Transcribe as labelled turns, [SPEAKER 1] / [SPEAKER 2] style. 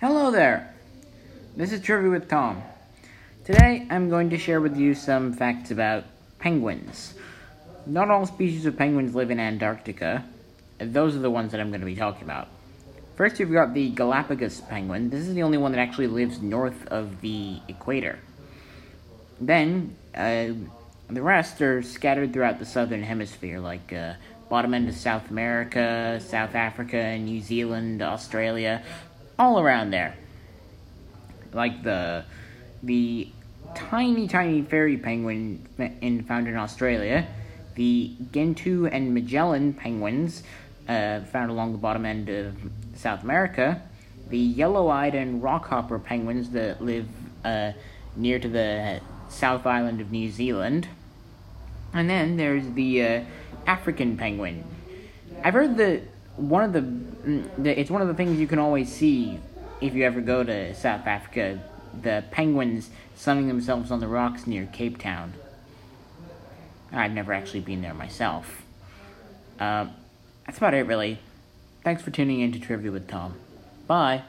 [SPEAKER 1] Hello there. This is Trivia with Tom. Today I'm going to share with you some facts about penguins. Not all species of penguins live in Antarctica. Those are the ones that I'm going to be talking about. First, you've got the Galapagos penguin. This is the only one that actually lives north of the equator. Then, uh, the rest are scattered throughout the southern hemisphere, like uh, bottom end of South America, South Africa, New Zealand, Australia, all around there. Like the the tiny, tiny fairy penguin in, found in Australia, the Gentoo and Magellan penguins uh, found along the bottom end of South America, the yellow-eyed and rockhopper penguins that live uh, near to the South Island of New Zealand, and then there's the uh, African penguin. I've heard that one of the, it's one of the things you can always see if you ever go to South Africa. The penguins sunning themselves on the rocks near Cape Town. I've never actually been there myself. Uh, that's about it, really. Thanks for tuning in to Trivia with Tom. Bye.